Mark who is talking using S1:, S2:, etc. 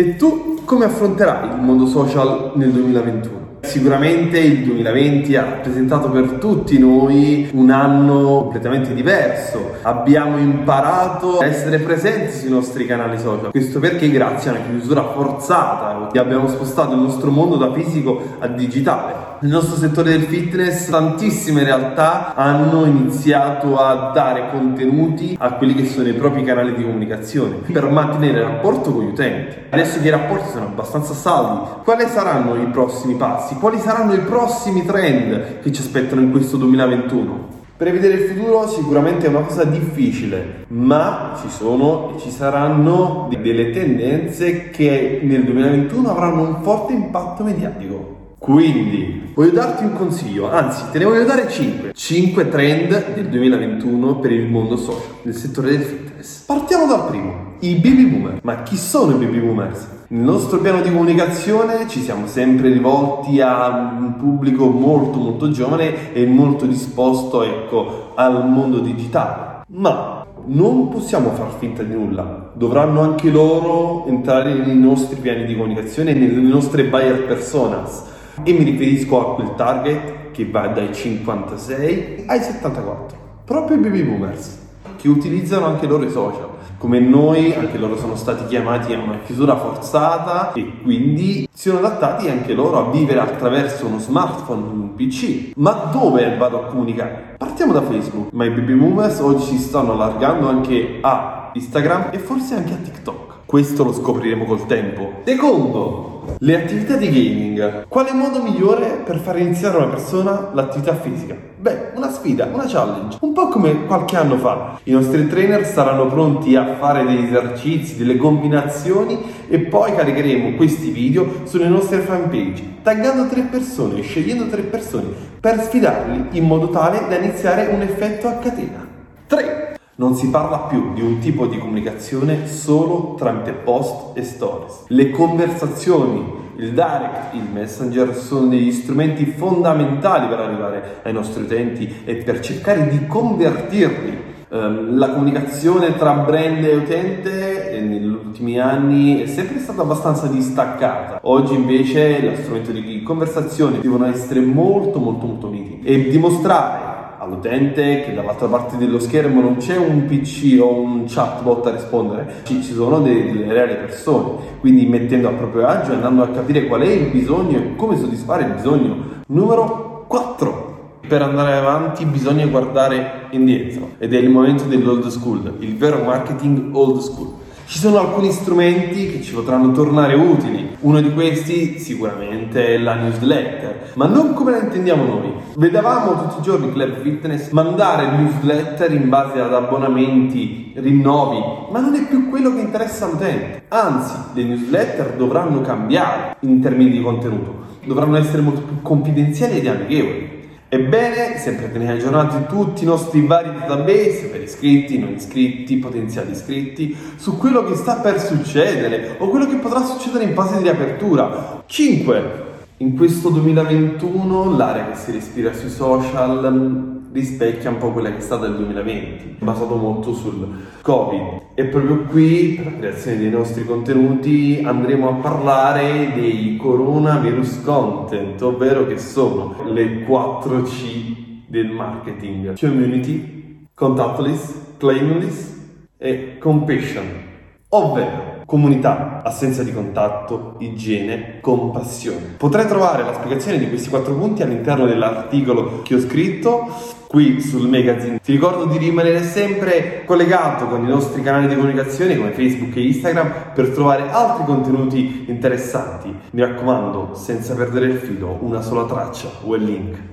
S1: E tu come affronterai il mondo social nel 2021? Sicuramente il 2020 ha rappresentato per tutti noi un anno completamente diverso. Abbiamo imparato a essere presenti sui nostri canali social. Questo perché grazie a una chiusura forzata abbiamo spostato il nostro mondo da fisico a digitale. Nel nostro settore del fitness tantissime realtà hanno iniziato a dare contenuti a quelli che sono i propri canali di comunicazione per mantenere il rapporto con gli utenti. Adesso che i rapporti sono abbastanza saldi, quali saranno i prossimi passi? Quali saranno i prossimi trend che ci aspettano in questo 2021? Prevedere il futuro sicuramente è una cosa difficile, ma ci sono e ci saranno delle tendenze che nel 2021 avranno un forte impatto mediatico. Quindi, voglio darti un consiglio, anzi, te ne voglio dare 5. 5 trend del 2021 per il mondo social, nel settore del fitness. Partiamo dal primo, i baby boomer. Ma chi sono i baby boomers? Nel nostro piano di comunicazione ci siamo sempre rivolti a un pubblico molto molto giovane e molto disposto, ecco, al mondo digitale. Ma non possiamo far finta di nulla, dovranno anche loro entrare nei nostri piani di comunicazione, nelle nostre buyer personas e mi riferisco a quel target che va dai 56 ai 74, proprio i baby boomers, che utilizzano anche loro i social. Come noi, anche loro sono stati chiamati a una chiusura forzata e quindi si sono adattati anche loro a vivere attraverso uno smartphone, un PC. Ma dove vado a comunicare? Partiamo da Facebook, ma i baby boomers oggi si stanno allargando anche a Instagram e forse anche a TikTok. Questo lo scopriremo col tempo. Secondo, le attività di gaming. Quale modo migliore per far iniziare una persona l'attività fisica? Beh, una sfida, una challenge. Un po' come qualche anno fa. I nostri trainer saranno pronti a fare degli esercizi, delle combinazioni e poi caricheremo questi video sulle nostre fanpage, taggando tre persone, scegliendo tre persone per sfidarli in modo tale da iniziare un effetto a catena. 3. Non si parla più di un tipo di comunicazione solo tramite post e stories. Le conversazioni, il direct, il messenger sono degli strumenti fondamentali per arrivare ai nostri utenti e per cercare di convertirli. Um, la comunicazione tra brand e utente eh, negli ultimi anni è sempre stata abbastanza distaccata. Oggi invece lo strumento di conversazione devono essere molto molto molto uniti e dimostrare all'utente che dall'altra parte dello schermo non c'è un PC o un chatbot a rispondere, ci, ci sono delle, delle reali persone, quindi mettendo a proprio agio e andando a capire qual è il bisogno e come soddisfare il bisogno. Numero 4. Per andare avanti bisogna guardare indietro ed è il momento dell'old school, il vero marketing old school. Ci sono alcuni strumenti che ci potranno tornare utili. Uno di questi sicuramente è la newsletter, ma non come la intendiamo noi. Vedevamo tutti i giorni Club Fitness mandare newsletter in base ad abbonamenti, rinnovi, ma non è più quello che interessa all'utente. Anzi, le newsletter dovranno cambiare in termini di contenuto, dovranno essere molto più confidenziali ed amichevoli. Ebbene, sempre tenere aggiornati tutti i nostri vari database per iscritti, non iscritti, potenziali iscritti, su quello che sta per succedere o quello che potrà succedere in fase di riapertura. 5. In questo 2021 l'area che si respira sui social rispecchia un po' quella che è stata il 2020, basato molto sul Covid. E proprio qui, per la creazione dei nostri contenuti, andremo a parlare dei coronavirus content, ovvero che sono le 4C del marketing. Community, contactless, claimless e compassion, ovvero comunità, assenza di contatto, igiene, compassione. Potrai trovare la spiegazione di questi quattro punti all'interno dell'articolo che ho scritto qui sul magazine. Ti ricordo di rimanere sempre collegato con i nostri canali di comunicazione come Facebook e Instagram per trovare altri contenuti interessanti. Mi raccomando, senza perdere il filo, una sola traccia o il link.